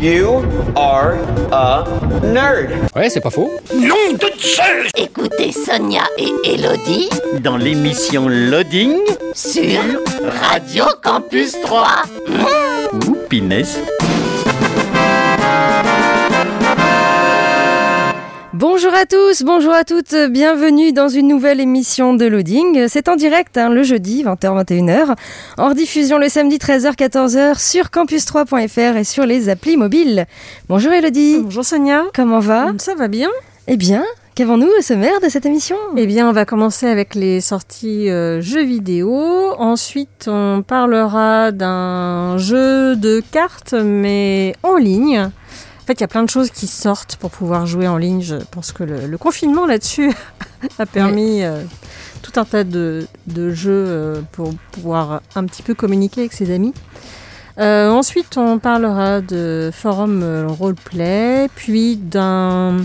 You are a nerd. Ouais, c'est pas faux. Nom de Zeus Écoutez Sonia et Elodie Dans l'émission Loading, sur Radio Campus 3. ou Bonjour à tous, bonjour à toutes, bienvenue dans une nouvelle émission de Loading. C'est en direct hein, le jeudi 20h-21h, en rediffusion le samedi 13h-14h sur campus3.fr et sur les applis mobiles. Bonjour Elodie, Bonjour Sonia. comment va? Ça va bien Eh bien, qu'avons-nous au sommaire de cette émission? Eh bien, on va commencer avec les sorties euh, jeux vidéo. Ensuite, on parlera d'un jeu de cartes, mais en ligne. En fait, il y a plein de choses qui sortent pour pouvoir jouer en ligne. Je pense que le, le confinement là-dessus a permis euh, tout un tas de, de jeux euh, pour pouvoir un petit peu communiquer avec ses amis. Euh, ensuite, on parlera de forum roleplay, puis d'un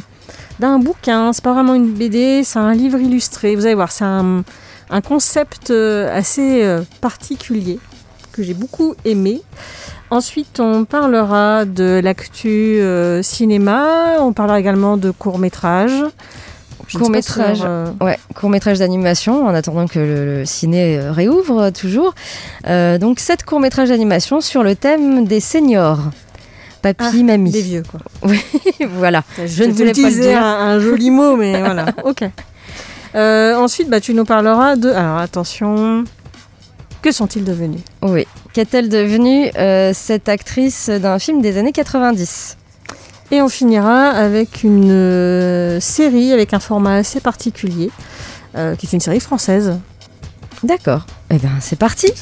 d'un bouquin. C'est pas vraiment une BD, c'est un livre illustré. Vous allez voir, c'est un, un concept assez particulier que j'ai beaucoup aimé. Ensuite, on parlera de l'actu euh, cinéma. On parlera également de court métrage. Court-métrage. Ouais, court métrage d'animation en attendant que le, le ciné euh, réouvre euh, toujours. Euh, donc sept courts métrages d'animation sur le thème des seniors. Papy, mamie. Des vieux, quoi. Oui, voilà. Je ne voulais pas dire. Un, un joli mot, mais voilà. Ok. Euh, ensuite, bah, tu nous parleras de. Alors attention. Que sont-ils devenus? Oui. Qu'est-elle devenue euh, cette actrice d'un film des années 90 Et on finira avec une euh, série avec un format assez particulier, euh, qui est une série française. D'accord. Eh bien, c'est parti.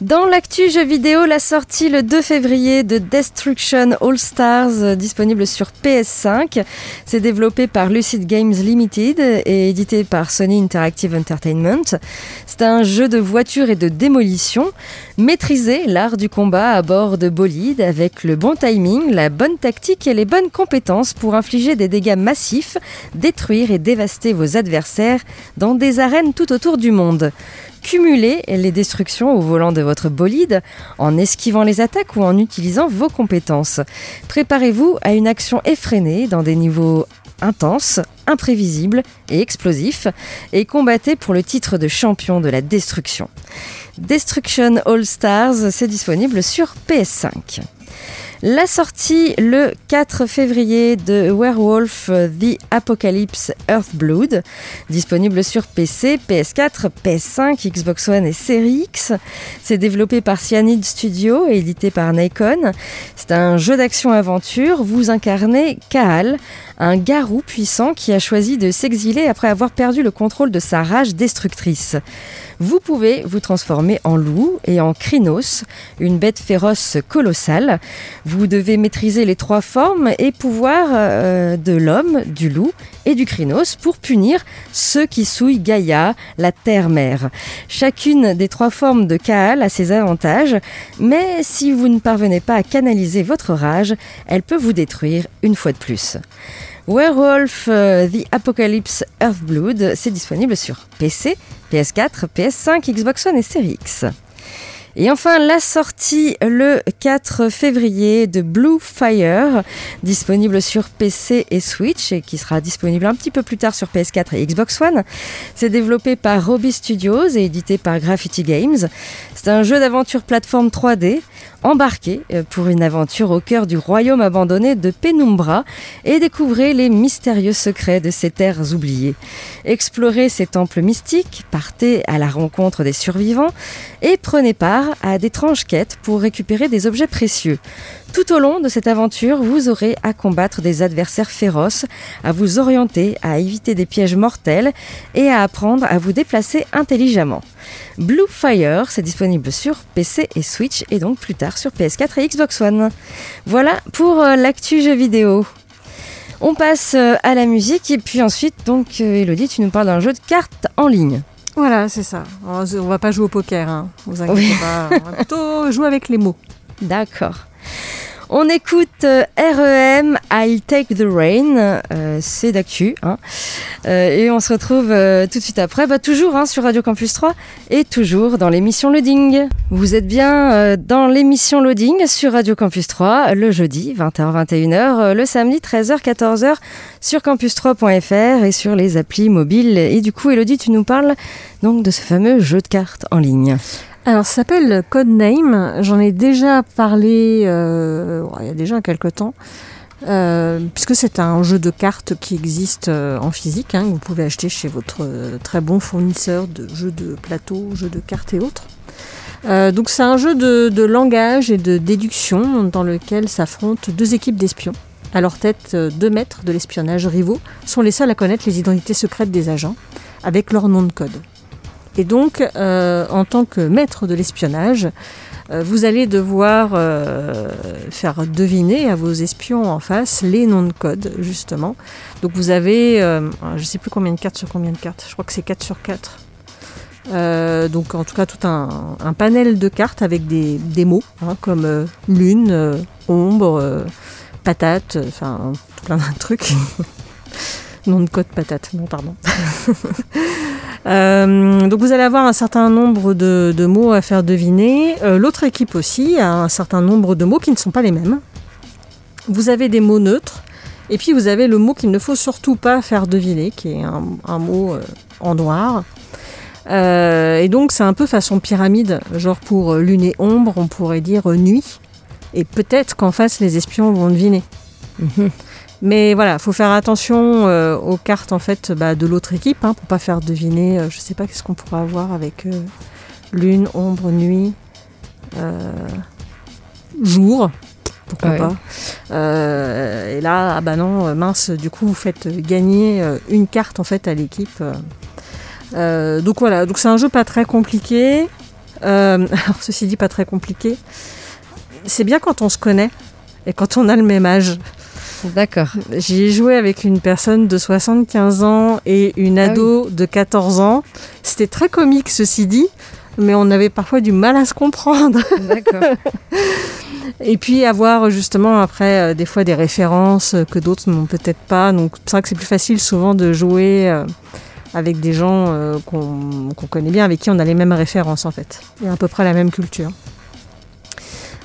Dans l'actu jeu vidéo, la sortie le 2 février de Destruction All Stars, euh, disponible sur PS5. C'est développé par Lucid Games Limited et édité par Sony Interactive Entertainment. C'est un jeu de voiture et de démolition. Maîtriser l'art du combat à bord de bolide avec le bon timing, la bonne tactique et les bonnes compétences pour infliger des dégâts massifs, détruire et dévaster vos adversaires dans des arènes tout autour du monde. Cumulez les destructions au volant de votre bolide en esquivant les attaques ou en utilisant vos compétences. Préparez-vous à une action effrénée dans des niveaux intenses, imprévisibles et explosifs et combattez pour le titre de champion de la destruction. Destruction All Stars, c'est disponible sur PS5. La sortie le 4 février de Werewolf The Apocalypse Earthblood, disponible sur PC, PS4, PS5, Xbox One et Series X. C'est développé par Cyanide Studio et édité par Nikon. C'est un jeu d'action-aventure. Vous incarnez Kaal, un garou puissant qui a choisi de s'exiler après avoir perdu le contrôle de sa rage destructrice. Vous pouvez vous transformer en loup et en Krynos, une bête féroce colossale. Vous devez maîtriser les trois formes et pouvoirs euh, de l'homme, du loup et du Krynos pour punir ceux qui souillent Gaïa, la terre-mère. Chacune des trois formes de Kaal a ses avantages, mais si vous ne parvenez pas à canaliser votre rage, elle peut vous détruire une fois de plus. Werewolf euh, The Apocalypse Earthblood, c'est disponible sur PC, PS4, PS5, Xbox One et Series X. Et enfin, la sortie le 4 février de Blue Fire, disponible sur PC et Switch et qui sera disponible un petit peu plus tard sur PS4 et Xbox One. C'est développé par Robbie Studios et édité par Graffiti Games. C'est un jeu d'aventure plateforme 3D embarqué euh, pour une aventure au cœur du royaume abandonné de Penumbra et découvrez les mystérieux secrets de ces terres oubliées. Explorez ces temples mystiques, partez à la rencontre des survivants et prenez part à d'étranges quêtes pour récupérer des objets précieux. Tout au long de cette aventure, vous aurez à combattre des adversaires féroces, à vous orienter, à éviter des pièges mortels et à apprendre à vous déplacer intelligemment. Blue Fire, c'est disponible sur PC et Switch et donc plus tard sur PS4 et Xbox One. Voilà pour euh, l'actu jeu vidéo. On passe euh, à la musique et puis ensuite, donc, euh, Elodie, tu nous parles d'un jeu de cartes en ligne. Voilà, c'est ça. On on va pas jouer au poker, hein. vous inquiétez Oui. pas. On va plutôt jouer avec les mots. D'accord. On écoute euh, REM, I'll Take the Rain, euh, c'est d'actu. Hein. Euh, et on se retrouve tout de suite après, bah, toujours hein, sur Radio Campus 3 et toujours dans l'émission Loading. Vous êtes bien dans l'émission Loading sur Radio Campus 3 le jeudi 20h-21h, euh, le samedi 13h-14h sur campus3.fr et sur les applis mobiles. Et du coup, Elodie, tu nous parles donc de ce fameux jeu de cartes en ligne. Alors, ça s'appelle Codename. J'en ai déjà parlé euh, il y a déjà quelques temps. euh, puisque c'est un jeu de cartes qui existe euh, en physique, hein, vous pouvez acheter chez votre très bon fournisseur de jeux de plateau, jeux de cartes et autres. Donc c'est un jeu de, de langage et de déduction dans lequel s'affrontent deux équipes d'espions. À leur tête, deux maîtres de l'espionnage rivaux sont les seuls à connaître les identités secrètes des agents, avec leur nom de code. Et donc, euh, en tant que maître de l'espionnage, euh, vous allez devoir euh, faire deviner à vos espions en face les noms de code, justement. Donc vous avez, je ne sais plus combien de cartes sur combien de cartes, je crois que c'est 4 sur 4. Euh, donc en tout cas tout un, panel de cartes avec des, mots hein, comme lune, ombre, patate, enfin tout plein de trucs. Nom de code patate, non pardon. Euh, donc vous allez avoir un certain nombre de, mots à faire deviner. Euh, L'autre équipe aussi a un certain nombre de mots qui ne sont pas les mêmes. Vous avez des mots neutres. Et puis vous avez le mot qu'il ne faut surtout pas faire deviner, qui est un, mot euh, en noir. Et donc c'est un peu façon pyramide, genre pour lune et ombre, on pourrait dire nuit. Et peut-être qu'en face les espions vont deviner. Mais voilà, faut faire attention euh, aux cartes en fait bah, de l'autre équipe hein, pour pas faire deviner. euh, je sais pas qu'est-ce qu'on pourrait avoir avec euh, lune, ombre, nuit, euh, jour. Pourquoi Ouais. pas Et là, ah bah non, mince. Du coup, vous faites gagner une carte en fait à l'équipe. donc voilà, donc c'est un jeu pas très compliqué. Alors ceci dit, pas très compliqué. C'est bien quand on se connaît et quand on a le même âge. D'accord. J'y ai joué avec une personne de 75 ans et une Ah ado de 14 ans. C'était très comique, ceci dit, mais on avait parfois du mal à se comprendre. D'accord. Et puis avoir justement après euh, des fois des références euh, que d'autres n'ont peut-être pas. Donc c'est vrai que c'est plus facile souvent de jouer euh, avec des gens euh, qu'on qu'on connaît bien, avec qui on a les mêmes références en fait. Il y a à peu près la même culture.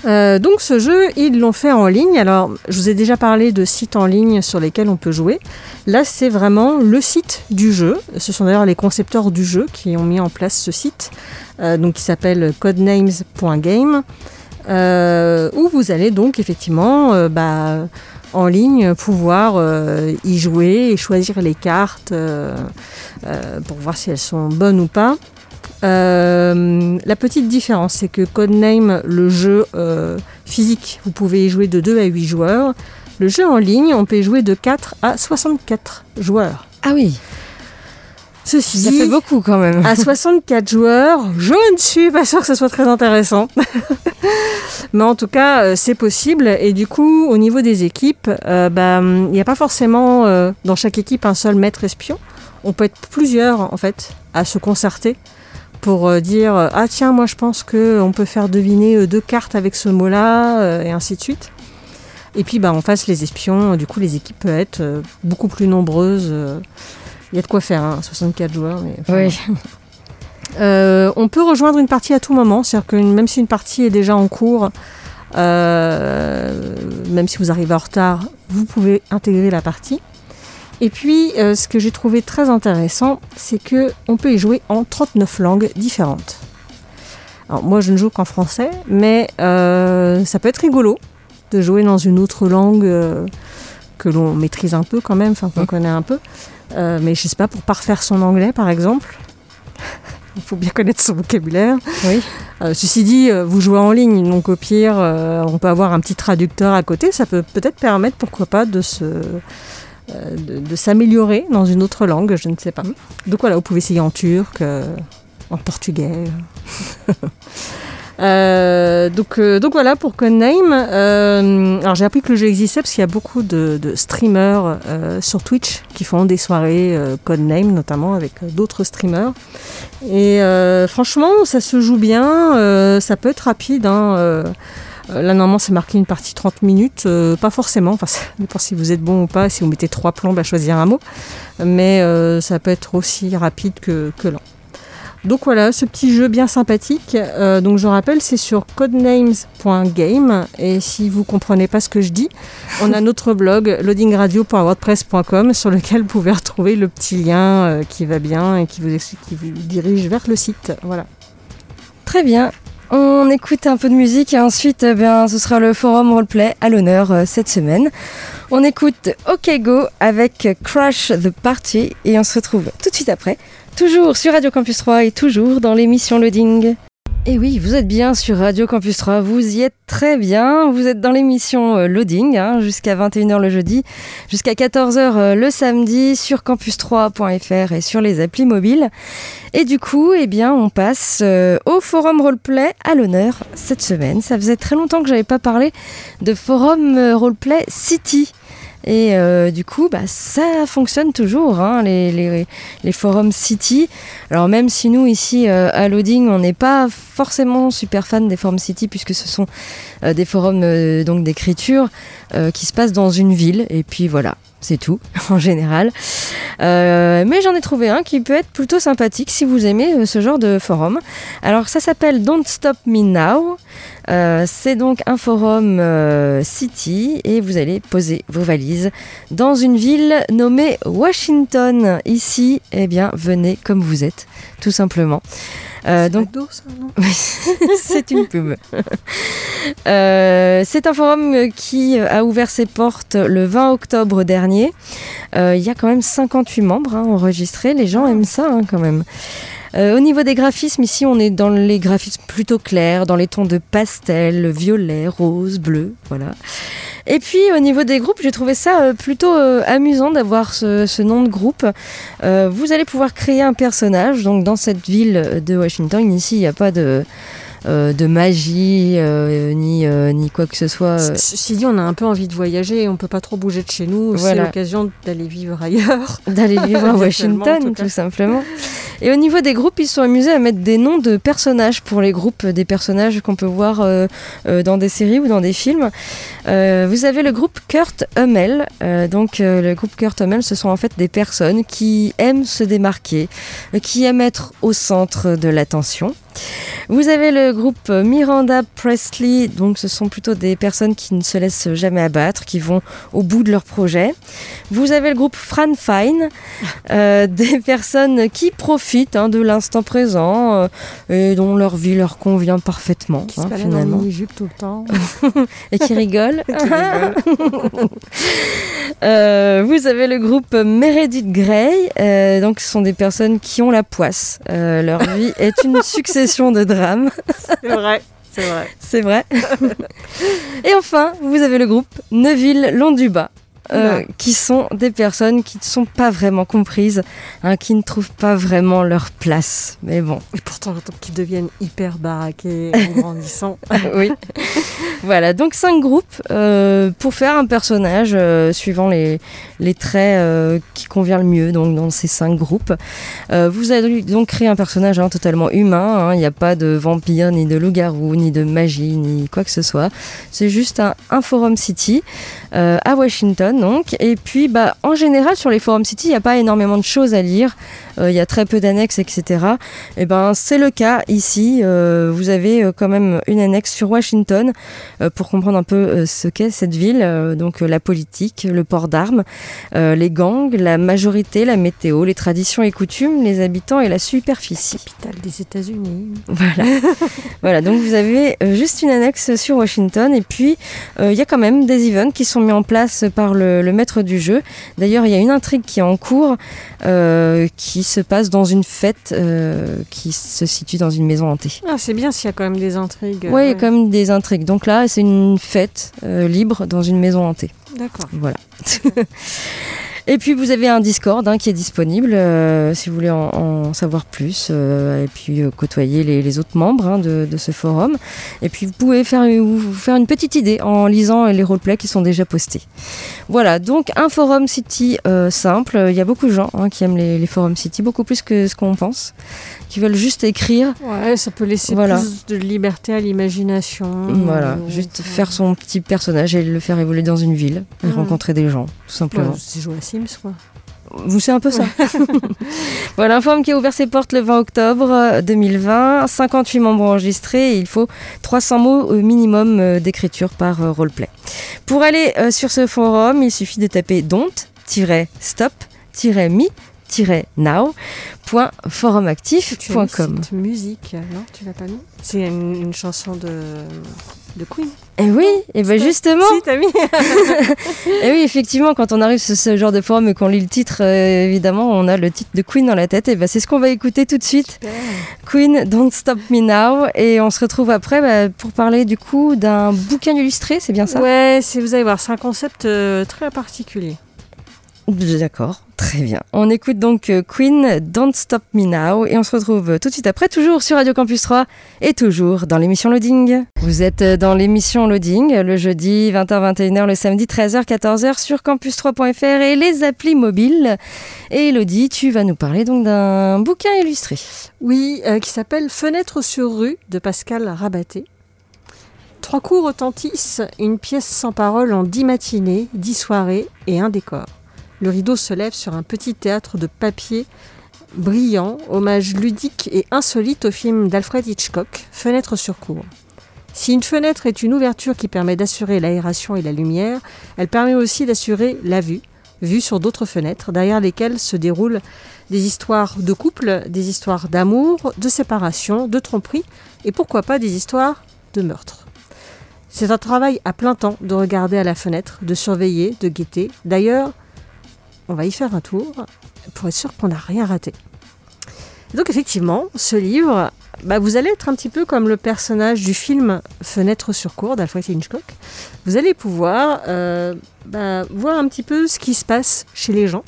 Euh, donc ce jeu, ils l'ont fait en ligne. Alors, je vous ai déjà parlé de sites en ligne sur lesquels on peut jouer. Là, c'est vraiment le site du jeu. Ce sont d'ailleurs les concepteurs du jeu qui ont mis en place ce site, euh, donc qui s'appelle codenames.game, euh, où vous allez donc effectivement bah, en ligne pouvoir y jouer et choisir les cartes pour voir si elles sont bonnes ou pas. Euh, la petite différence, c'est que Codename, le jeu euh, physique, vous pouvez y jouer de 2 à 8 joueurs. Le jeu en ligne, on peut y jouer de 4 à 64 joueurs. Ah oui, Ceci ça dit, fait beaucoup quand même. à 64 joueurs, je ne suis pas sûre que ce soit très intéressant. Mais en tout cas, euh, c'est possible. Et du coup, au niveau des équipes, euh, bah, il n'y a pas forcément dans chaque équipe un seul maître espion. On peut être plusieurs, en fait, à se concerter pour euh, dire euh, Ah, tiens, moi je pense qu'on peut faire deviner euh, deux cartes avec ce mot-là, et ainsi de suite. Et puis, bah, en face, les espions, du coup, les équipes peuvent être beaucoup plus nombreuses. Il y a de quoi faire, hein, 64 joueurs. Mais, enfin, Oui. euh, on peut rejoindre une partie à tout moment, c'est-à-dire que même si une partie est déjà en cours, euh, même si vous arrivez en retard, vous pouvez intégrer la partie. Et puis, euh, ce que j'ai trouvé très intéressant, c'est que on peut y jouer en 39 langues différentes. Alors moi, je ne joue qu'en français, mais euh, ça peut être rigolo de jouer dans une autre langue euh, que l'on maîtrise un peu quand même, enfin qu'on Mhm. connaît un peu. Mais je sais pas, pour parfaire son anglais, par exemple, il faut bien connaître son vocabulaire. Oui. Euh, ceci dit, euh, vous jouez en ligne, donc au pire, euh, on peut avoir un petit traducteur à côté. Ça peut peut-être permettre, pourquoi pas, de se de, de s'améliorer dans une autre langue, je ne sais pas. Donc voilà, vous pouvez essayer en turc, euh, en portugais. Euh, donc, euh, donc voilà pour Codename. Euh, alors j'ai appris que le jeu existait parce qu'il y a beaucoup de, de streamers euh, sur Twitch qui font des soirées euh, Codename notamment avec euh, d'autres streamers. Et euh, franchement, ça se joue bien. euh, ça peut être rapide. hein, euh, euh, Là, normalement, c'est marqué une partie 30 minutes. euh, pas forcément. Enfin, ça dépend si vous êtes bon ou pas, si vous mettez trois plombes à choisir un mot. Mais euh, ça peut être aussi rapide que, lent. Donc voilà, ce petit jeu bien sympathique. Euh, donc je rappelle, c'est sur codenames.game. Et si vous comprenez pas ce que je dis, on a notre blog loadingradio.wordpress.com sur lequel vous pouvez retrouver le petit lien euh, qui va bien et qui vous dirige vers le site. Voilà. Très bien. On écoute un peu de musique et ensuite, eh ce sera le forum roleplay à l'honneur euh, cette semaine. On écoute OK Go avec Crash the Party et on se retrouve tout de suite après, toujours sur Radio Campus 3 et toujours dans l'émission Loading. Et oui, vous êtes bien sur Radio Campus 3, vous y êtes très bien, vous êtes dans l'émission euh, Loading hein, jusqu'à 21h le jeudi, jusqu'à 14h euh, le samedi sur campus3.fr et sur les applis mobiles. Et du coup, eh bien, on passe euh, au forum roleplay à l'honneur cette semaine. Ça faisait très longtemps que j'avais pas parlé de forum roleplay City. Et euh, du coup, bah, ça fonctionne toujours, hein, les, forums City. Alors même si nous, ici, euh, à Loading, on n'est pas forcément super fan des forums City, puisque ce sont des forums euh, donc d'écriture euh, qui se passent dans une ville. Et puis voilà, c'est tout, en général. Euh, mais j'en ai trouvé un qui peut être plutôt sympathique si vous aimez euh, ce genre de forum. Alors ça s'appelle Don't Stop Me Now. Euh, c'est donc un forum euh, city et vous allez poser vos valises dans une ville nommée Washington. Ici, eh bien, venez comme vous êtes, tout simplement. Euh, donc c'est une pub. Euh, c'est un forum qui a ouvert ses portes le 20 octobre dernier. Euh, il y a quand même 58 membres hein, enregistrés. Les gens aiment ça hein, quand même. Euh, au niveau des graphismes, ici on est dans les graphismes plutôt clairs, dans les tons de pastel, violet, rose, bleu, voilà. Et puis au niveau des groupes, j'ai trouvé ça euh, plutôt euh, amusant d'avoir ce, nom de groupe. Vous allez pouvoir créer un personnage, donc dans cette ville de Washington. Ici, il n'y a pas de, euh, de magie euh, ni, euh, ni quoi que ce soit. Ceci dit, on a un peu envie de voyager, on peut pas trop bouger de chez nous. Voilà. C'est l'occasion d'aller vivre ailleurs. d'aller vivre à Washington, tout tout simplement. Et au niveau des groupes, ils se sont amusés à mettre des noms de personnages pour les groupes, des personnages qu'on peut voir dans des séries ou dans des films. Euh, vous avez le groupe Kurt Hummel. Euh, donc, euh, le groupe Kurt Hummel, ce sont en fait des personnes qui aiment se démarquer, qui aiment être au centre de l'attention. Vous avez le groupe Miranda Presley, donc ce sont plutôt des personnes qui ne se laissent jamais abattre, qui vont au bout de leur projet. Vous avez le groupe Fran Fine, euh, des personnes qui profitent hein, de l'instant présent euh, et dont leur vie leur convient parfaitement, Qui hein, se en finalement, tout le temps. et qui rigolent. Euh, vous avez le groupe Meredith Grey, euh, donc ce sont des personnes qui ont la poisse. Euh, leur vie est une succession de drames. C'est vrai, c'est vrai. C'est vrai. Et enfin, vous avez le groupe Neuville Londuba. Euh, qui sont des personnes qui ne sont pas vraiment comprises, hein, qui ne trouvent pas vraiment leur place. Mais bon, Et pourtant, qui deviennent hyper baraqués en grandissant. oui. voilà, donc cinq groupes euh, pour faire un personnage euh, suivant les, les traits qui convient le mieux donc dans ces cinq groupes. Vous allez donc créer un personnage hein, totalement humain. hein. Il n'y a pas de vampire, ni de loup-garou, ni de magie, ni quoi que ce soit. C'est juste un, un forum city à Washington donc. Et puis bah, en général sur les forums city, il n'y a pas énormément de choses à lire. Euh, Il y a très peu d'annexes, etc. Et ben c'est le cas ici. Euh, vous avez euh, quand même une annexe sur Washington euh, pour comprendre un peu ce qu'est cette ville. Donc la politique, le port d'armes, les gangs, la majorité, la météo, les traditions et coutumes, les habitants et la superficie. Capitale des États-Unis. Voilà. voilà, donc vous avez juste une annexe sur Washington et puis il y a quand même des events qui sont mis en place par le, le maître du jeu. D'ailleurs, il y a une intrigue qui est en cours euh, qui se passe dans une fête euh, qui se situe dans une maison hantée. Ah, c'est bien s'il y a quand même des intrigues. Oui, il y a quand même des intrigues. Donc là, c'est une fête euh, libre dans une maison hantée. D'accord. Voilà. Et puis vous avez un Discord hein, qui est disponible euh, si vous voulez en, savoir plus euh, et puis euh, côtoyer les, autres membres hein, de, ce forum. Et puis vous pouvez faire, vous faire une petite idée en lisant les roleplays qui sont déjà postés. Voilà, donc un forum city simple. Il y a beaucoup de gens hein, qui aiment les, les forums city, beaucoup plus que ce qu'on pense, qui veulent juste écrire. Ouais, ça peut laisser Voilà. plus de liberté à l'imagination. Voilà, Euh, juste euh, faire son petit personnage et le faire évoluer dans une ville et Mm. rencontrer des gens, tout simplement. ouais, c'est jouer à Sims, quoi. Vous c'est un peu ça. voilà, un forum qui a ouvert ses portes le 20 octobre euh, 2020. 58 membres enregistrés et il faut 300 mots au minimum euh, d'écriture par euh, roleplay. Pour aller euh, sur ce forum, il suffit de taper don't-stop-me-now.forumactif.com. Cette musique, non Tu l'as pas mis C'est une, une chanson de, de Queen. Et oui, et ben justement, Si, t'as mis et oui, effectivement, quand on arrive sur ce genre de forum et qu'on lit le titre, euh, évidemment, on a le titre de Queen dans la tête. Et ben c'est ce qu'on va écouter tout de suite. Queen, Don't Stop Me Now. Et on se retrouve après bah, pour parler du coup d'un bouquin illustré, c'est bien ça? Ouais, c'est, vous allez voir, c'est un concept euh, très particulier. D'accord, très bien. On écoute donc euh, Queen, Don't Stop Me Now. Et on se retrouve euh, tout de suite après, toujours sur Radio Campus 3 et toujours dans l'émission Loading. Vous êtes euh, dans l'émission Loading, le jeudi 20h-21h, le samedi 13h-14h sur campus3.fr et les applis mobiles. Et Elodie, tu vas nous parler donc d'un bouquin illustré. Oui, euh, qui s'appelle Fenêtre sur rue de Pascal Rabaté. Trois coups retentissent, une pièce sans parole en dix matinées, dix soirées et un décor. Le rideau se lève sur un petit théâtre de papier brillant, hommage ludique et insolite au film d'Alfred Hitchcock, Fenêtre sur cour. Si une fenêtre est une ouverture qui permet d'assurer l'aération et la lumière, elle permet aussi d'assurer la vue, vue sur d'autres fenêtres, derrière lesquelles se déroulent des histoires de couple, des histoires d'amour, de séparation, de tromperie et pourquoi pas des histoires de meurtre. C'est un travail à plein temps de regarder à la fenêtre, de surveiller, de guetter. D'ailleurs, on va y faire un tour pour être sûr qu'on n'a rien raté. Donc effectivement, ce livre, bah, vous allez être un petit peu comme le personnage du film Fenêtre sur cour d'Alfred Hitchcock. Vous allez pouvoir euh, bah, voir un petit peu ce qui se passe chez les gens.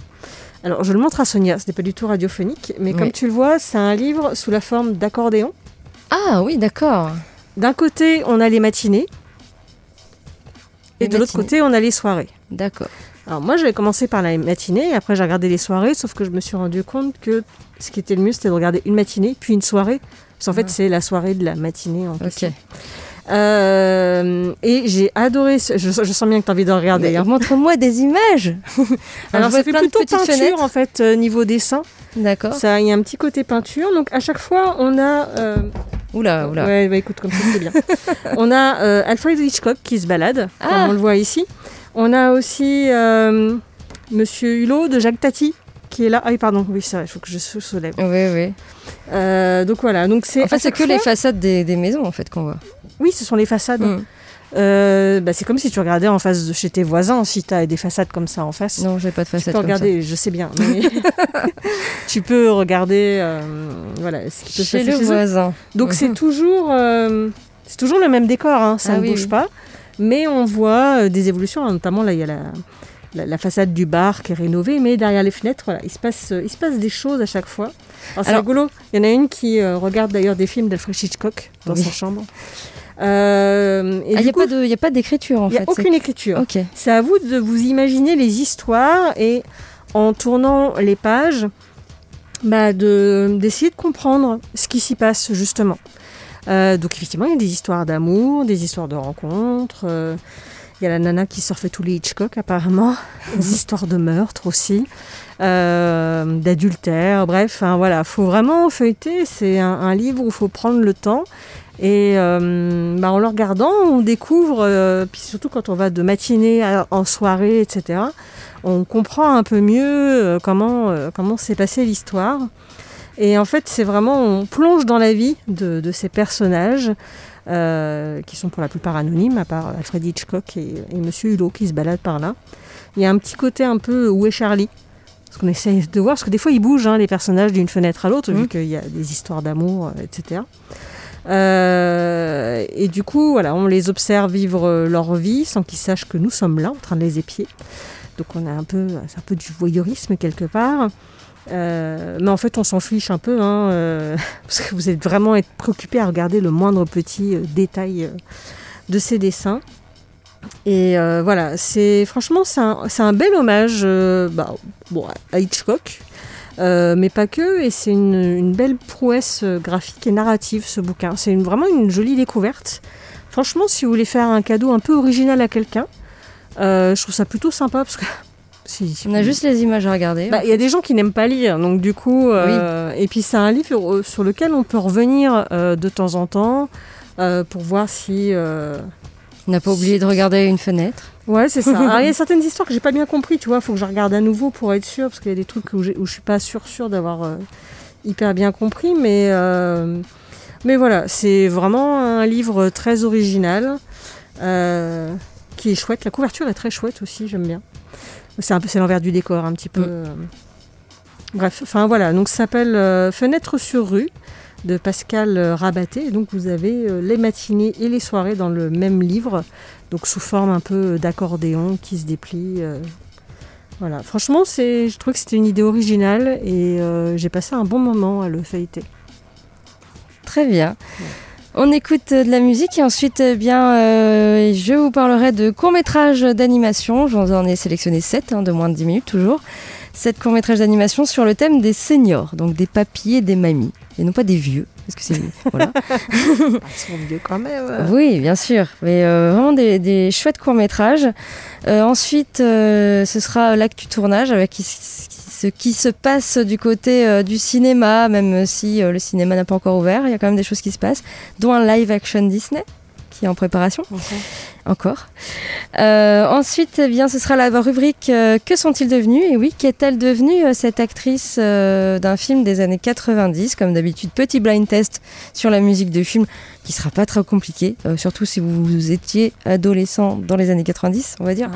Alors je le montre à Sonia, ce n'est pas du tout radiophonique, mais Oui. comme tu le vois, c'est un livre sous la forme d'accordéon. Ah oui, d'accord. D'un côté, on a les matinées, et de l'autre côté, on a les soirées. D'accord. Alors moi, j'avais commencé par la matinée, et après j'ai regardé les soirées, sauf que je me suis rendu compte que ce qui était le mieux, c'était de regarder une matinée, puis une soirée. Parce qu'en fait, Ah. c'est la soirée de la matinée en question. Ok. Euh, et j'ai adoré, ce- je, je sens bien que tu as envie de regarder. Hein. Montre-moi des images. Alors vois ça fait plein de plutôt petites peinture fenêtres. en fait, euh, niveau dessin. D'accord. Ça, il y a un petit côté peinture. Donc à chaque fois, on a... euh, Oula, oula. Ouais, bah écoute, comme ça c'est bien. on a euh, Alfred Hitchcock qui se balade, Ah. comme on le voit ici. On a aussi euh, Monsieur Hulot de Jacques Tati qui est là. Ah oui, pardon, oui, c'est vrai, il faut que je soulève. Oui, oui. Euh, donc voilà, donc c'est. En fait, c'est que les façades des, des maisons en fait qu'on voit. Oui, ce sont les façades. Mm. Euh, bah, c'est comme si tu regardais en face de chez tes voisins, si tu as des façades comme ça en face. Non, j'ai pas de tu façade peux comme regarder, je sais bien, mais tu peux regarder euh, voilà, ce qui peut ça. se Chez passer le chez eux. voisin. Donc c'est toujours, c'est toujours le même décor, hein, ça Ah ne oui, bouge oui. pas. Mais on voit euh, des évolutions, hein, notamment là il y a la, la, la façade du bar qui est rénovée, mais derrière les fenêtres, voilà, il se passe, euh, il se passe des choses à chaque fois. Alors c'est rigolo. Il y en a une qui euh, regarde d'ailleurs des films d'Alfred Hitchcock dans Oui. sa chambre. Euh, et Il du n'y a, pas de- y a pas d'écriture en il n'y a fait. aucune écriture. Ok. C'est à vous de vous imaginer les histoires et en tournant les pages, bah, de- d'essayer de comprendre ce qui s'y passe justement. Euh, donc effectivement, il y a des histoires d'amour, des histoires de rencontres. euh, il y a la nana qui surfait tous les Hitchcock apparemment, des histoires de meurtre aussi, euh, d'adultère. Bref, enfin, voilà, faut vraiment feuilleter. C'est un, un livre où il faut prendre le temps. Et euh, bah, en le regardant, on découvre, puis surtout quand on va de matinée à- en soirée, etc., on comprend un peu mieux comment comment s'est passée l'histoire. Et en fait, c'est vraiment, on plonge dans la vie de, de ces personnages euh, qui sont pour la plupart anonymes, à part Alfred Hitchcock et, et Monsieur Hulot qui se baladent par là. Il y a un petit côté un peu où est Charlie? Parce qu'on essaye de voir, parce que des fois ils bougent, hein, les personnages d'une fenêtre à l'autre, vu Mhm. qu'il y a des histoires d'amour, euh, etc. Euh, et du coup, voilà, on les observe vivre leur vie sans qu'ils sachent que nous sommes là, en train de les épier. Donc on a un peu, c'est un peu du voyeurisme quelque part. Euh, mais en fait, on s'en fiche un peu, hein, euh, parce que vous êtes vraiment préoccupé à regarder le moindre petit euh, détail de ces dessins. Et voilà, c'est franchement, c'est un, bel hommage bah, à Hitchcock, mais pas que. Et c'est une, belle prouesse graphique et narrative, ce bouquin. C'est vraiment une jolie découverte. Franchement, si vous voulez faire un cadeau un peu original à quelqu'un, je trouve ça plutôt sympa parce que. Si- si On a juste les images à regarder. bah, Il y a des gens qui n'aiment pas lire, donc du coup, euh, et puis c'est un livre euh, sur lequel on peut revenir euh, de temps en temps euh, pour voir si. euh, On n'a pas oublié de regarder une fenêtre. Ouais, c'est ça. Alors, il y a certaines histoires que j'ai pas bien compris, tu vois, faut que je regarde à nouveau pour être sûr, parce qu'il y a des trucs où, où je suis pas sûre sûre d'avoir euh, hyper bien compris, mais euh, mais voilà, c'est vraiment un livre très original, euh, qui est chouette. La couverture est très chouette aussi, j'aime bien. C'est un peu, c'est l'envers du décor, un petit peu. Mm. euh. Bref, enfin voilà, donc ça s'appelle euh, Fenêtre sur rue de Pascal euh, Rabaté. Et donc vous avez euh, les matinées et les soirées dans le même livre, donc sous forme un peu d'accordéon qui se déplie. Voilà, franchement, c'est, je trouve que c'était une idée originale et j'ai passé un bon moment à le feuilleter. Très bien. On écoute euh, de la musique et ensuite, eh bien, euh, je vous parlerai de courts-métrages d'animation. J'en en ai sélectionné 7, de moins de 10 minutes toujours. 7 courts-métrages d'animation sur le thème des seniors, donc des papis et des mamies. Et non pas des vieux, parce que c'est voilà. Ils sont vieux quand même. Oui, bien sûr. Mais euh, vraiment des, des chouettes courts-métrages. Euh, ensuite, euh, ce sera l'actu tournage avec qui- ce qui se passe du côté euh, du cinéma, même si euh, le cinéma n'a pas encore ouvert. Il y a quand même des choses qui se passent, dont un live-action Disney qui est en préparation encore. Euh, ensuite, eh bien, ce sera la rubrique Que sont-ils devenus? Et oui, qu'est-elle devenue cette actrice d'un film des années 90 Comme d'habitude, petit blind test sur la musique de film qui sera pas très compliqué, surtout si vous, vous étiez adolescent dans les années 90, on va dire.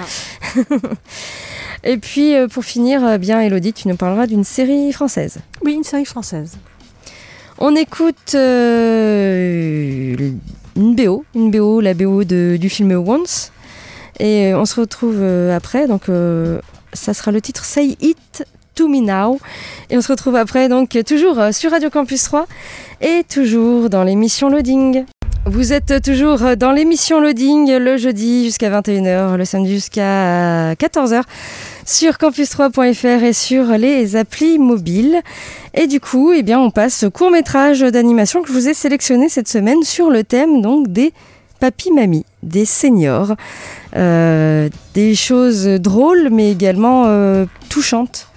Et puis, euh, pour finir, euh, bien, Elodie, tu nous parleras d'une série française. Oui, une série française. On écoute euh, une BO, une BO, la BO de- du film Once. Et on se retrouve après, donc euh, ça sera le titre Say It to Me Now. Et on se retrouve après, donc toujours sur Radio Campus 3 et toujours dans l'émission Loading. Vous êtes toujours dans l'émission Loading le jeudi jusqu'à 21h, le samedi jusqu'à 14h sur campus3.fr et sur les applis mobiles. Et du coup, eh bien, on passe au court métrage d'animation que je vous ai sélectionné cette semaine sur le thème des papis-mamies, des seniors. Euh, des choses drôles mais également euh, touchantes.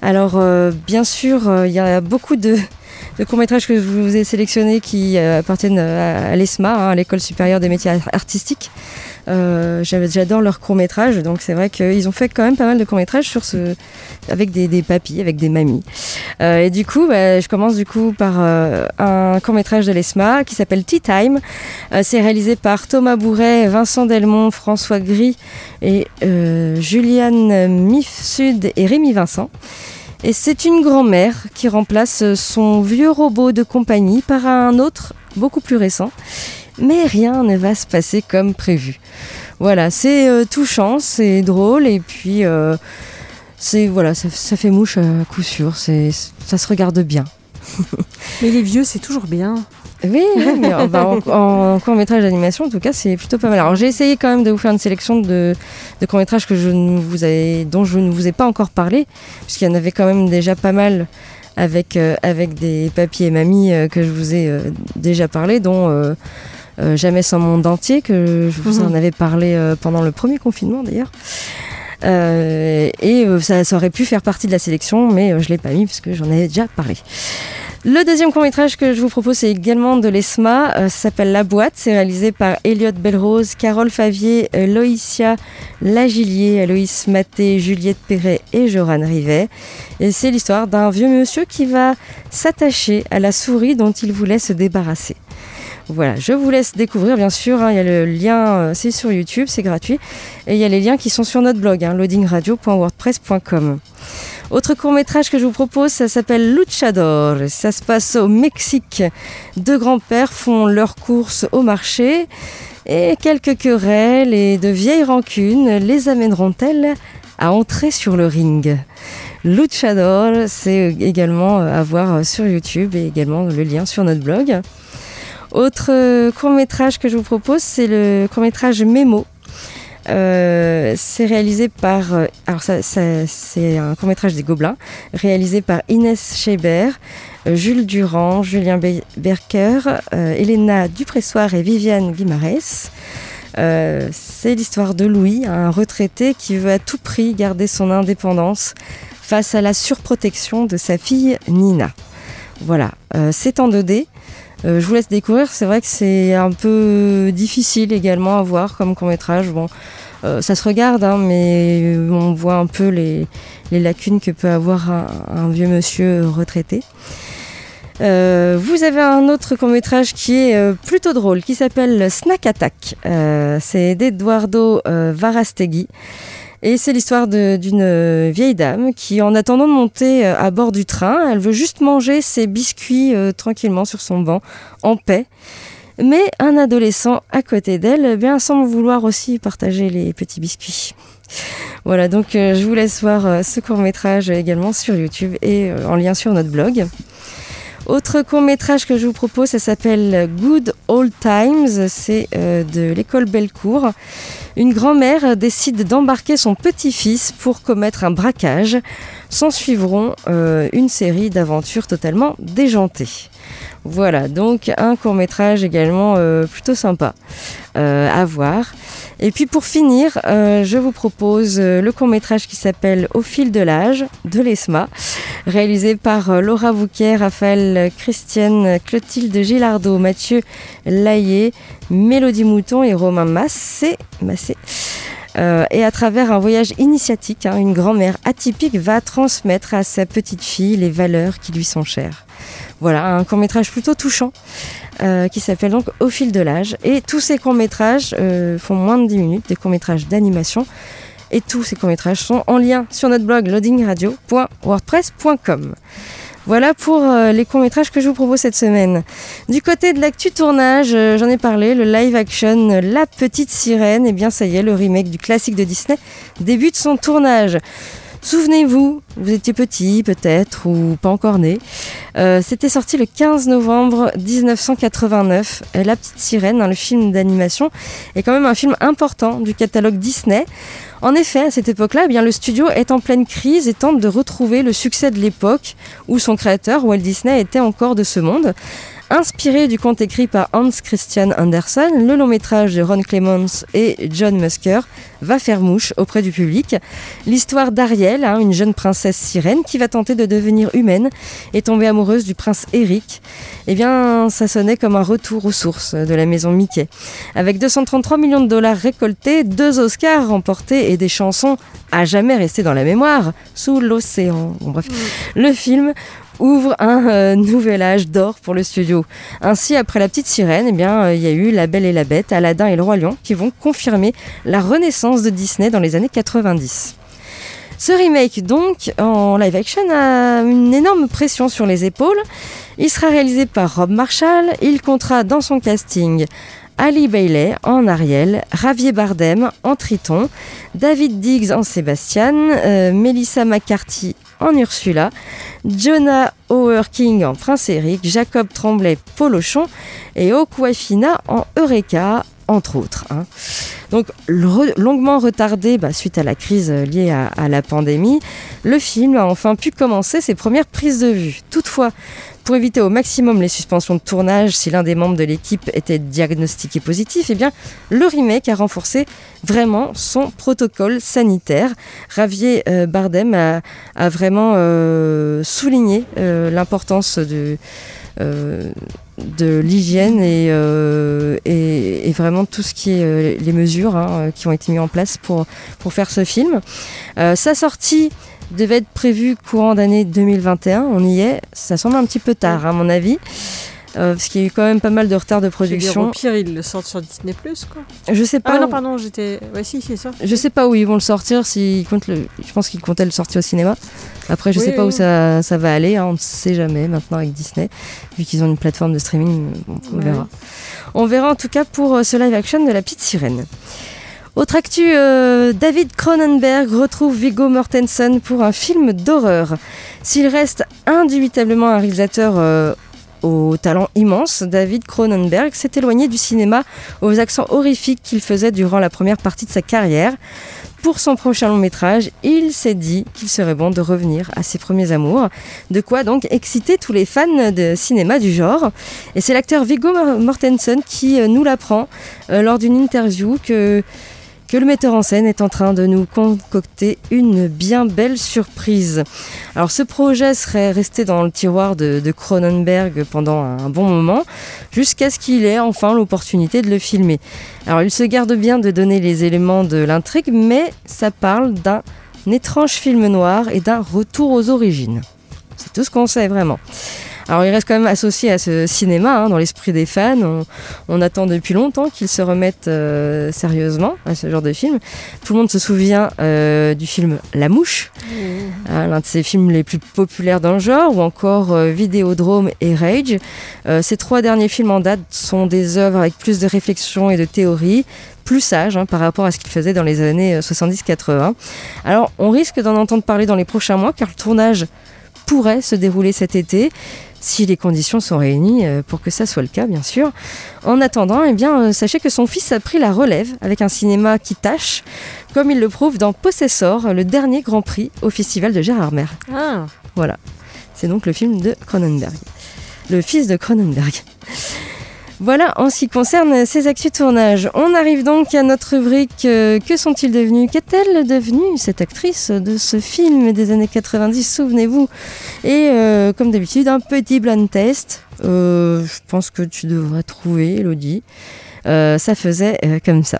Alors, euh, bien sûr, il y a beaucoup de, de courts-métrages que je vous ai sélectionnés qui euh, appartiennent à, à l'ESMA, hein, à l'École supérieure des métiers ar- artistiques. Euh, J'adore leurs courts-métrages, donc c'est vrai qu'ils ont fait quand même pas mal de courts-métrages sur ce, avec des, des papis, avec des mamies. Euh, et du coup, bah, je commence du coup par euh, un court-métrage de l'ESMA qui s'appelle Tea Time. Euh, c'est réalisé par Thomas Bourret, Vincent Delmont, François Gris et euh, Juliane Mifsud et Rémi Vincent. Et c'est une grand-mère qui remplace son vieux robot de compagnie par un autre beaucoup plus récent. Mais rien ne va se passer comme prévu. Voilà, c'est euh, touchant, c'est drôle et puis euh, voilà, ça, ça fait mouche à coup sûr. Ça se regarde bien. Mais les vieux, c'est toujours bien. Oui, oui, mais en, en- en court métrage d'animation, en tout cas, c'est plutôt pas mal. Alors, j'ai essayé quand même de vous faire une sélection de, de courts métrages que je ne vous ai, dont je ne vous ai pas encore parlé, puisqu'il y en avait quand même déjà pas mal avec, euh, avec des papiers et mamies euh, que je vous ai euh, déjà parlé, dont euh, euh, Jamais sans monde entier, que je vous en Mhm. avais parlé euh, pendant le premier confinement d'ailleurs. Euh, et euh, ça, ça aurait pu faire partie de la sélection, mais euh, je l'ai pas mis parce que j'en avais déjà parlé. Le deuxième court métrage que je vous propose, c'est également de l'ESMA. Euh, ça s'appelle La Boîte. C'est réalisé par Elliot Belrose, Carole Favier, euh, Loïcia Lagillier, Aloïs Maté, Juliette Perret et Joran Rivet. Et c'est l'histoire d'un vieux monsieur qui va s'attacher à la souris dont il voulait se débarrasser. Voilà, je vous laisse découvrir, bien sûr. hein, il y a le lien, euh, c'est sur YouTube, c'est gratuit. Et il y a les liens qui sont sur notre blog, hein, loadingradio.wordpress.com. Autre court métrage que je vous propose, ça s'appelle Luchador. Ça se passe au Mexique. Deux grands-pères font leurs courses au marché et quelques querelles et de vieilles rancunes les amèneront-elles à entrer sur le ring? Luchador, c'est également à voir sur YouTube et également le lien sur notre blog. Autre court métrage que je vous propose, c'est le court métrage Memo. Euh, c'est réalisé par. euh, alors, ça, c'est un court-métrage des Gobelins, réalisé par Inès Scheber, euh, Jules Durand, Julien Be- Berker, euh, Elena Dupressoir et Viviane Guimarès. Euh, c'est l'histoire de Louis, un retraité qui veut à tout prix garder son indépendance face à la surprotection de sa fille Nina. Voilà, c'est en 2D. Euh, je vous laisse découvrir. C'est vrai que c'est un peu difficile également à voir comme court métrage. Bon, euh, ça se regarde, hein, mais on voit un peu les, les lacunes que peut avoir un, un vieux monsieur retraité. Euh, vous avez un autre court métrage qui est euh, plutôt drôle, qui s'appelle Snack Attack. Euh, c'est d'Eduardo Varastegui. Et c'est l'histoire d'une euh, vieille dame qui, en attendant de monter euh, à bord du train, elle veut juste manger ses biscuits euh, tranquillement sur son banc, en paix. Mais un adolescent à côté d'elle eh bien, semble vouloir aussi partager les petits biscuits. Voilà, donc je vous laisse voir ce court métrage également sur YouTube et en lien sur notre blog. Autre court métrage que je vous propose, ça s'appelle Good Old Times, c'est euh, de l'école Bellecour. Une grand-mère décide d'embarquer son petit-fils pour commettre un braquage. S'en suivront euh, une série d'aventures totalement déjantées. Voilà, donc un court métrage également euh, plutôt sympa euh, à voir. Et puis pour finir, euh, je vous propose le court métrage qui s'appelle Au fil de l'âge de l'ESMA, réalisé par Laura Bouquet, Raphaël Christiane, Clotilde Gilardo, Mathieu Laillé, Mélodie Mouton et Romain Massé. Massé. Et à travers un voyage initiatique, hein, une grand-mère atypique va transmettre à sa petite fille les valeurs qui lui sont chères. Voilà, un court métrage plutôt touchant euh, qui s'appelle donc Au fil de l'âge. Et tous ces courts métrages euh, font moins de 10 minutes, des courts métrages d'animation. Et tous ces courts métrages sont en lien sur notre blog loadingradio.wordpress.com. Voilà pour euh, les courts métrages que je vous propose cette semaine. Du côté de l'actu tournage, j'en ai parlé, le live action La Petite Sirène, et bien ça y est, le remake du classique de Disney débute son tournage. Souvenez-vous, vous étiez petit peut-être ou pas encore né. Euh, C'était sorti le 15 novembre 1989. Euh, La Petite Sirène, hein, le film d'animation, est quand même un film important du catalogue Disney. En effet, à cette époque-là, eh bien, le studio est en pleine crise et tente de retrouver le succès de l'époque où son créateur, Walt Disney, était encore de ce monde. Inspiré du conte écrit par Hans Christian Andersen, le long métrage de Ron Clements et John Musker va faire mouche auprès du public. L'histoire d'Ariel, hein, une jeune princesse sirène qui va tenter de devenir humaine et tomber amoureuse du prince Eric, eh bien, ça sonnait comme un retour aux sources de la maison Mickey. Avec 233 millions de dollars récoltés, deux Oscars remportés et des chansons à jamais restées dans la mémoire, sous l'océan. Bon, bref, le film ouvre un euh, nouvel âge d'or pour le studio. Ainsi, après La Petite Sirène, eh bien, euh, il y a eu La Belle et la Bête, Aladdin et le Roi Lion qui vont confirmer la renaissance de Disney dans les années 90. Ce remake, donc, en live action, a une énorme pression sur les épaules. Il sera réalisé par Rob Marshall. Il comptera dans son casting Ali Bailey en Ariel, Javier Bardem en Triton, David Diggs en Sébastien, euh, Melissa McCarthy en Ursula, Jonah Hauer King en Prince Eric, Jacob Tremblay Polochon et Okwafina en Eureka, entre autres. hein. Donc longuement retardé bah, suite à la crise liée à la pandémie, le film a enfin pu commencer ses premières prises de vue. Toutefois, pour éviter au maximum les suspensions de tournage si l'un des membres de l'équipe était diagnostiqué positif, eh bien, le remake a renforcé vraiment son protocole sanitaire. Javier euh, Bardem a, vraiment euh, souligné euh, l'importance de, euh, de l'hygiène et, euh, et, et vraiment tout ce qui est euh, les mesures hein, qui ont été mises en place pour, pour faire ce film. Euh, sa sortie devait être prévue courant d'année 2021, on y est, ça semble un petit peu tard à mon avis. Euh, parce qu'il y a eu quand même pas mal de retard de production. Au pire, ils le sortent sur Disney Plus, quoi. Je sais pas. Ah non, pardon, j'étais. Ouais, si, c'est ça. Je sais pas où ils vont le sortir. Comptent le... Je pense qu'ils comptaient le sortir au cinéma. Après, je Oui, sais pas oui. où ça, ça va aller. hein, On ne sait jamais maintenant avec Disney, vu qu'ils ont une plateforme de streaming. bon, on Ouais. verra. On verra en tout cas pour euh, ce live action de la petite sirène. Autre actu, euh, David Cronenberg retrouve Viggo Mortensen pour un film d'horreur. S'il reste indubitablement un réalisateur euh, au talent immense, David Cronenberg s'est éloigné du cinéma aux accents horrifiques qu'il faisait durant la première partie de sa carrière. Pour son prochain long métrage, il s'est dit qu'il serait bon de revenir à ses premiers amours. De quoi donc exciter tous les fans de cinéma du genre. Et c'est l'acteur Viggo Mortensen qui euh, nous l'apprend euh, lors d'une interview que que le metteur en scène est en train de nous concocter une bien belle surprise. Alors ce projet serait resté dans le tiroir de, Cronenberg pendant un bon moment, jusqu'à ce qu'il ait enfin l'opportunité de le filmer. Alors il se garde bien de donner les éléments de l'intrigue, mais ça parle d'un étrange film noir et d'un retour aux origines. C'est tout ce qu'on sait vraiment. Alors il reste quand même associé à ce cinéma hein, dans l'esprit des fans. On, on attend depuis longtemps qu'ils se remettent euh, sérieusement à ce genre de film. Tout le monde se souvient euh, du film La Mouche, hein, l'un de ces films les plus populaires dans le genre, ou encore euh, Vidéodrome et Rage. Euh, ces trois derniers films en date sont des œuvres avec plus de réflexion et de théorie, plus sages hein, par rapport à ce qu'il faisait dans les années euh, 70-80. Alors on risque d'en entendre parler dans les prochains mois car le tournage pourrait se dérouler cet été si les conditions sont réunies euh, pour que ça soit le cas, bien sûr. En attendant, eh bien, euh, sachez que son fils a pris la relève avec un cinéma qui tâche, comme il le prouve dans Possessor, le dernier Grand Prix au Festival de Gérardmer. Ah, Voilà, c'est donc le film de Cronenberg, le fils de Cronenberg. Voilà en ce qui concerne ces actus tournage. On arrive donc à notre rubrique euh, Que sont-ils devenus? Qu'est-elle devenue cette actrice de ce film des années 90 Souvenez-vous? Et euh, comme d'habitude, un petit blind test. Euh, je pense que tu devras trouver, Elodie. Ça faisait comme ça.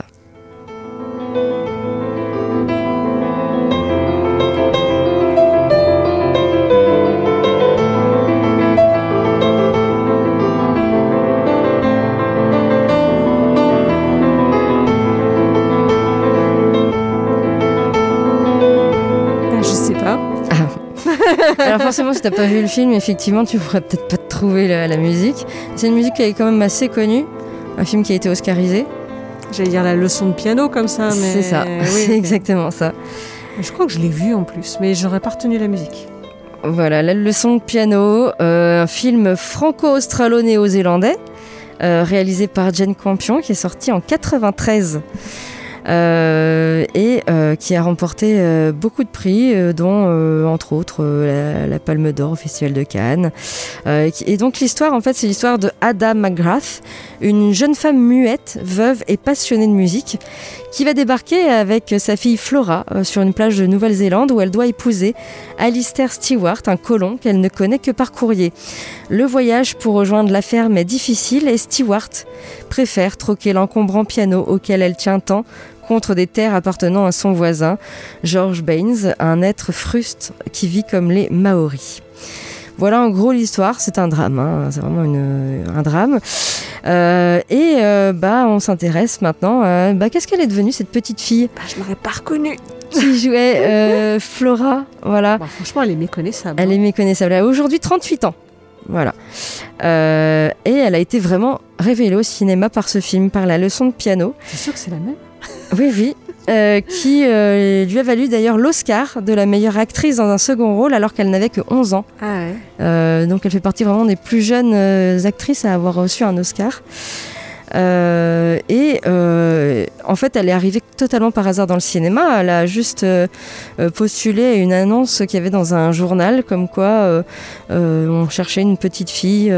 Alors forcément, si t'as pas vu le film, effectivement, tu pourrais peut-être pas te trouver la, la musique. C'est une musique qui est quand même assez connue. Un film qui a été oscarisé. J'allais dire la leçon de piano comme ça, mais C'est ça, oui. c'est exactement ça. Je crois que je l'ai vu en plus, mais j'aurais pas retenu la musique. Voilà, la leçon de piano, euh, un film franco-australo-néo-zélandais, euh, réalisé par Jane Campion, qui est sorti en 93. Euh, et euh, qui a remporté euh, beaucoup de prix, dont entre autres la, Palme d'Or au Festival de Cannes. Et donc l'histoire, en fait, c'est l'histoire de Ada McGrath, une jeune femme muette, veuve et passionnée de musique, qui va débarquer avec sa fille Flora sur une plage de Nouvelle-Zélande où elle doit épouser Alistair Stewart, un colon qu'elle ne connaît que par courrier. Le voyage pour rejoindre la ferme est difficile et Stewart préfère troquer l'encombrant piano auquel elle tient tant contre des terres appartenant à son voisin, George Baines, un être fruste qui vit comme les Maoris. Voilà en gros l'histoire, c'est un drame, hein, c'est vraiment une- un drame. Euh, et euh, bah, on s'intéresse maintenant à bah, qu'est-ce qu'elle est devenue cette petite fille? Bah, je l'aurais pas reconnue. qui jouait euh, Flora. Voilà. Bah, franchement, elle est méconnaissable. Elle est méconnaissable. Elle a aujourd'hui 38 ans. Voilà. Euh, et elle a été vraiment révélée au cinéma par ce film, par la leçon de piano. C'est sûr que c'est la même. Oui, oui. Euh, qui euh, lui a valu d'ailleurs l'Oscar de la meilleure actrice dans un second rôle alors qu'elle n'avait que 11 ans. Ah ouais. Euh, donc elle fait partie vraiment des plus jeunes actrices à avoir reçu un Oscar. Et en fait, elle est arrivée totalement par hasard dans le cinéma. Elle a juste postulé à une annonce qu'il y avait dans un journal, comme quoi on cherchait une petite fille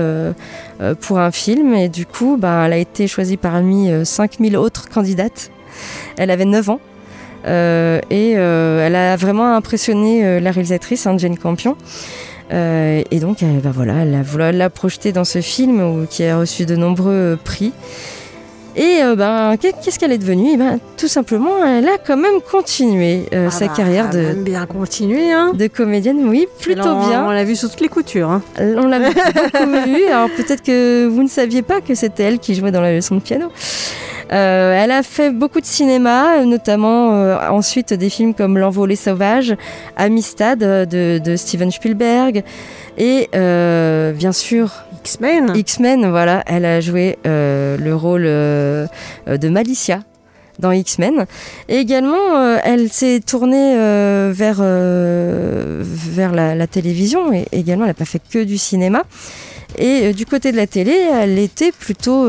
pour un film. Et du coup, bah, elle a été choisie parmi euh, 5000 autres candidates. Elle avait 9 ans. Euh, et euh, elle a vraiment impressionné euh, la réalisatrice, hein, Campion. Et donc, bah voilà, elle la projeter dans ce film qui a reçu de nombreux prix. Et euh, ben, qu'est- qu'est-ce qu'elle est devenue? Eh ben, Tout simplement, elle a quand même continué euh, Ah sa bah, carrière elle a de, même bien continué. Hein. de comédienne. Oui, plutôt Alors, bien. On l'a vu sous toutes les coutures. Hein. On l'a beaucoup vue. Alors peut-être que vous ne saviez pas que c'était elle qui jouait dans la leçon de piano. Euh, elle a fait beaucoup de cinéma, notamment euh, ensuite des films comme L'envolée sauvage, Amistad euh, de, de Steven Spielberg et euh, bien sûr X-Men. X-Men. Voilà, elle a joué euh, le rôle euh, euh, de Malicia dans X-Men. Et également, euh, elle s'est tournée euh, vers, euh, vers la, la télévision et également, elle n'a pas fait que du cinéma. Et du côté de la télé, elle était plutôt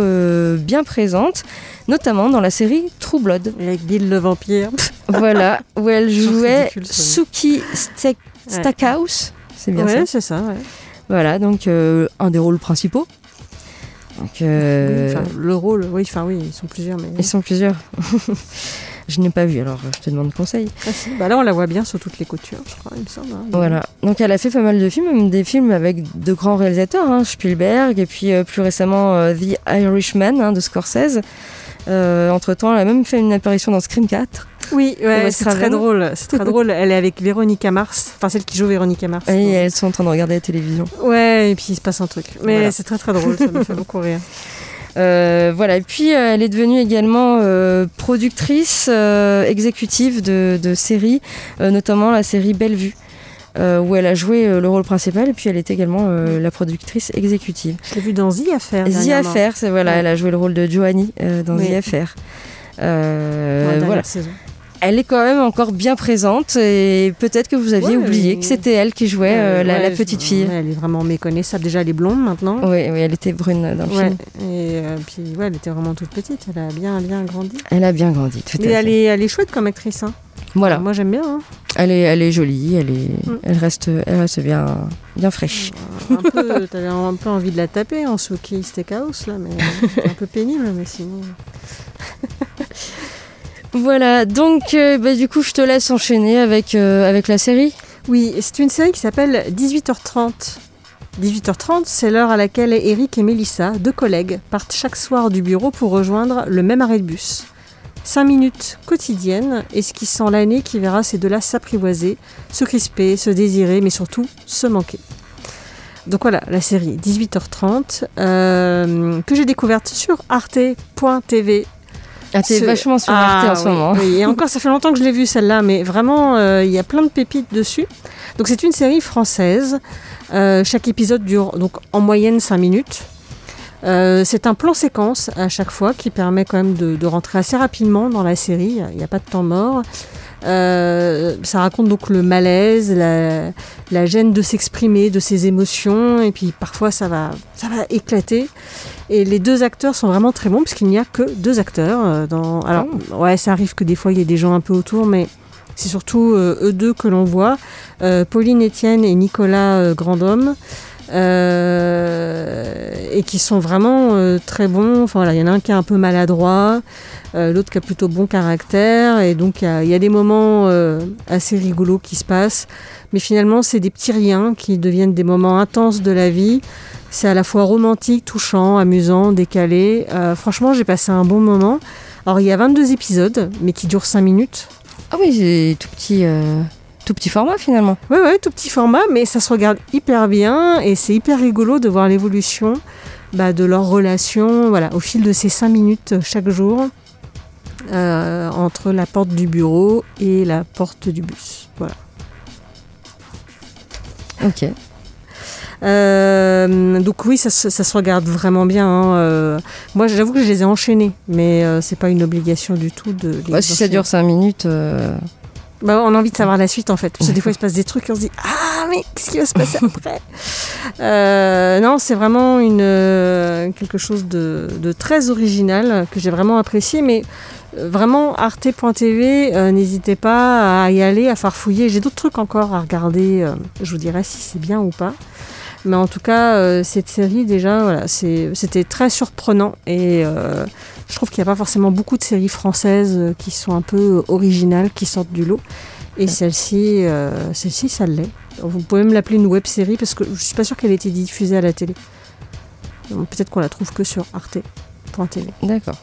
bien présente, notamment dans la série True Blood. Avec Bill le vampire. Voilà, où elle jouait ridicule. Suki Stackhouse. C'est bien ouais, ça. c'est ça. Ouais. Voilà, donc euh, un des rôles principaux. Donc, euh, Oui, le rôle, oui, enfin oui, ils sont plusieurs, mais. ils sont plusieurs. je n'ai pas vu, alors je te demande conseil. Ah, si. Bah là, on la voit bien sur toutes les coutures, je crois, il me semble. hein. Voilà. Donc elle a fait pas mal de films, même des films avec de grands réalisateurs, hein, Spielberg, et puis euh, plus récemment euh, The Irishman hein, de Scorsese. entre temps, elle a même fait une apparition dans Scream 4. Oui, ouais, c'est très drôle. C'est très drôle. Elle est avec Véronica Mars, enfin celle qui joue Véronica Mars. Et elles sont en train de regarder la télévision. Ouais, et puis il se passe un truc. Mais Voilà. c'est très très drôle, ça me fait beaucoup rire. Euh, voilà, et puis euh, elle est devenue également euh, productrice exécutive de, de séries, notamment la série Bellevue, où elle a joué le rôle principal, et puis elle est également euh, la productrice exécutive. Je l'ai vu dans The Affair. The. Affair, c'est voilà, Ouais. elle a joué le rôle de Joanie dans Oui. The Affair. Voilà. saison. Elle est quand même encore bien présente et peut-être que vous aviez Ouais, oublié que c'était elle qui jouait euh, Euh, la, petite fille. ouais, elle est vraiment méconnaissable. Déjà, elle est blonde maintenant. Oui, oui, elle était brune dans le film. et euh, puis ouais, elle était vraiment toute petite. Elle a bien bien grandi. Elle a bien grandi, tout à Mais fait. elle est, elle est chouette comme actrice. Hein. Voilà. Moi, j'aime bien. hein. Elle est, elle est jolie, elle, est, Mm. elle, reste, elle reste bien, bien fraîche. Un peu, t'avais un peu envie de la taper en Suki Steakhouse là, mais c'est un peu pénible, mais sinon. Voilà, donc euh, bah, du coup je te laisse enchaîner avec, euh, avec la série. Oui, c'est une série qui s'appelle 18h30. 18h30, c'est l'heure à laquelle Eric et Mélissa, deux collègues, partent chaque soir du bureau pour rejoindre le même arrêt de bus. 5 minutes quotidiennes, esquissant l'année qui verra ces deux-là s'apprivoiser, se crisper, se désirer, mais surtout se manquer. Donc voilà, la série 18h30, euh, que j'ai découverte sur arte.tv Ah, t'es vachement sur Ah, Arte en ce oui, moment. oui. Et encore, ça fait longtemps que je l'ai vue celle-là, mais vraiment, euh, il y a plein de pépites dessus. Donc c'est une série française. Euh, chaque épisode dure donc en moyenne 5 minutes. Euh, c'est un plan séquence à chaque fois qui permet quand même de, de rentrer assez rapidement dans la série. Il n'y a pas de temps mort. Euh, ça raconte donc le malaise, la, la gêne de s'exprimer, de ses émotions, et puis parfois ça va, ça va éclater. Et les deux acteurs sont vraiment très bons, puisqu'il n'y a que deux acteurs. euh, Dans... Alors, ouais, ça arrive que des fois il y ait des gens un peu autour, mais c'est surtout euh, eux deux que l'on voit. Euh, Pauline Etienne et Nicolas Grandhomme. Euh, et qui sont vraiment euh, très bons. Enfin, il y en a un qui est un peu maladroit, euh, l'autre qui a plutôt bon caractère, et donc il y a, des moments assez rigolos qui se passent. Mais finalement, c'est des petits riens qui deviennent des moments intenses de la vie. C'est à la fois romantique, touchant, amusant, décalé. Franchement, j'ai passé un bon moment. Alors, il y a 22 épisodes, mais qui durent 5 minutes. Ah oui, c'est tout petit, tout petit format finalement. Ouais, tout petit format, mais ça se regarde hyper bien et c'est hyper rigolo de voir l'évolution bah, de leur relation voilà, au fil de ces 5 minutes chaque jour euh, entre la porte du bureau et la porte du bus. Voilà. Ok. Euh, donc oui, ça, se- ça se regarde vraiment bien. hein, euh. moi, j'avoue que je les ai enchaînés, mais euh, c'est pas une obligation du tout de. les Bah, si ça dure 5 minutes. Bah, on a envie de savoir la suite en fait. Parce que des fois il se passe des trucs et on se dit Ah, mais qu'est-ce qui va se passer après? Euh, Non, c'est vraiment une, euh, quelque chose de, de très original que j'ai vraiment apprécié. Mais euh, vraiment, arte.tv, euh, n'hésitez pas à y aller, à farfouiller. J'ai d'autres trucs encore à regarder. euh, je vous dirai si c'est bien ou pas. Mais en tout cas, cette série, déjà, voilà, c'était très surprenant. Et je trouve qu'il n'y a pas forcément beaucoup de séries françaises euh, qui sont un peu originales, qui sortent du lot. Et celle-ci, euh, celle-ci, ça l'est. Vous pouvez même l'appeler une web série parce que je suis pas sûre qu'elle ait été diffusée à la télé. Peut-être qu'on la trouve que sur arte.tv. D'accord.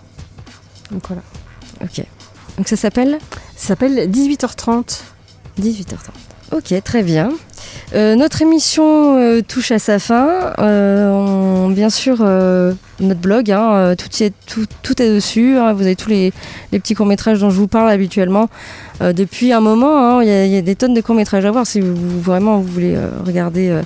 Donc voilà. Ok. Donc ça s'appelle? Ça s'appelle 18h30. 18h30. Ok, très bien. Euh, notre émission euh, touche à sa fin. Euh, bien sûr, notre blog, hein, tout, est, dessus. hein. vous avez tous les, petits courts-métrages dont je vous parle habituellement depuis un moment. hein. Il y, a- des tonnes de courts-métrages à voir si vous, vraiment vous voulez regarder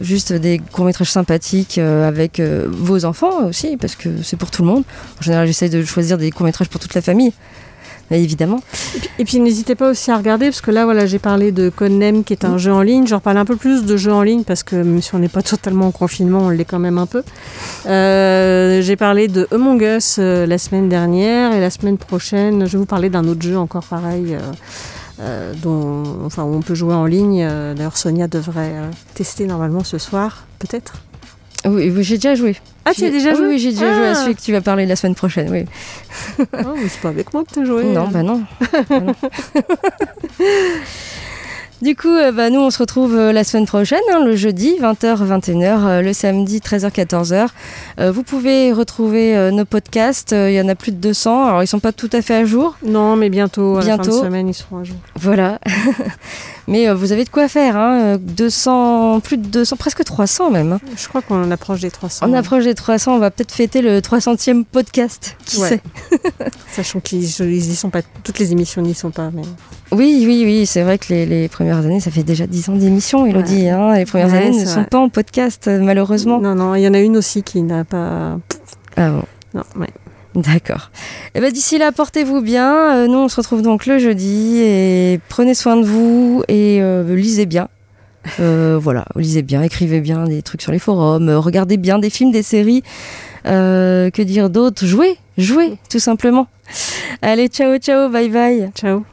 juste des courts-métrages sympathiques avec vos enfants aussi, parce que c'est pour tout le monde. En général, j'essaie de choisir des courts-métrages pour toute la famille. Évidemment. Et puis n'hésitez pas aussi à regarder, parce que là, voilà, j'ai parlé de Codenem, qui est un jeu en ligne. Je reparle un peu plus de jeux en ligne, parce que même si on n'est pas totalement en confinement, on l'est quand même un peu. Euh, j'ai parlé de Among Us euh, la semaine dernière, et la semaine prochaine, je vais vous parler d'un autre jeu encore pareil. euh, dont, enfin, où on peut jouer en ligne. D'ailleurs, Sonia devrait tester normalement ce soir, peut-être. Oui, oui, j'ai déjà joué. Ah, tu as déjà joué Oui, j'ai déjà joué à Ah. celui que tu vas parler la semaine prochaine, oui. Oh, mais c'est pas avec moi que tu as joué. Non, bah non. Bah non. Du coup, euh, bah, nous, on se retrouve euh, la semaine prochaine, hein, le jeudi, 20h, 21h, euh, le samedi, 13h, 14h. Euh, vous pouvez retrouver nos podcasts, il y en a plus de 200, alors ils sont pas tout à fait à jour, Non, mais bientôt, à la fin de semaine, ils seront à jour. voilà. Mais vous avez de quoi faire, hein, euh, 200, plus de 200, presque 300 même. hein. Je crois qu'on approche des 300. On approche des 300, on va peut-être fêter le 300e podcast, qui Ouais. sait Sachant qu'ils ils y sont pas, toutes les émissions n'y sont pas, mais. Oui, oui, oui, c'est vrai que les, les premières années, ça fait déjà 10 ans d'émission, Elodie. Ouais. Hein, les premières Ouais, années ne sont pas en podcast, euh, malheureusement. Non, non, il y en a une aussi qui n'a pas. Ah bon, Non, ouais. d'accord. Et ben d'ici là, portez-vous bien. Euh, nous, on se retrouve donc le jeudi et prenez soin de vous et euh, lisez bien. Euh, voilà, lisez bien, écrivez bien des trucs sur les forums, regardez bien des films, des séries. Euh, que dire d'autre? Jouez, jouez, tout simplement. Allez, ciao, ciao, bye bye. Ciao.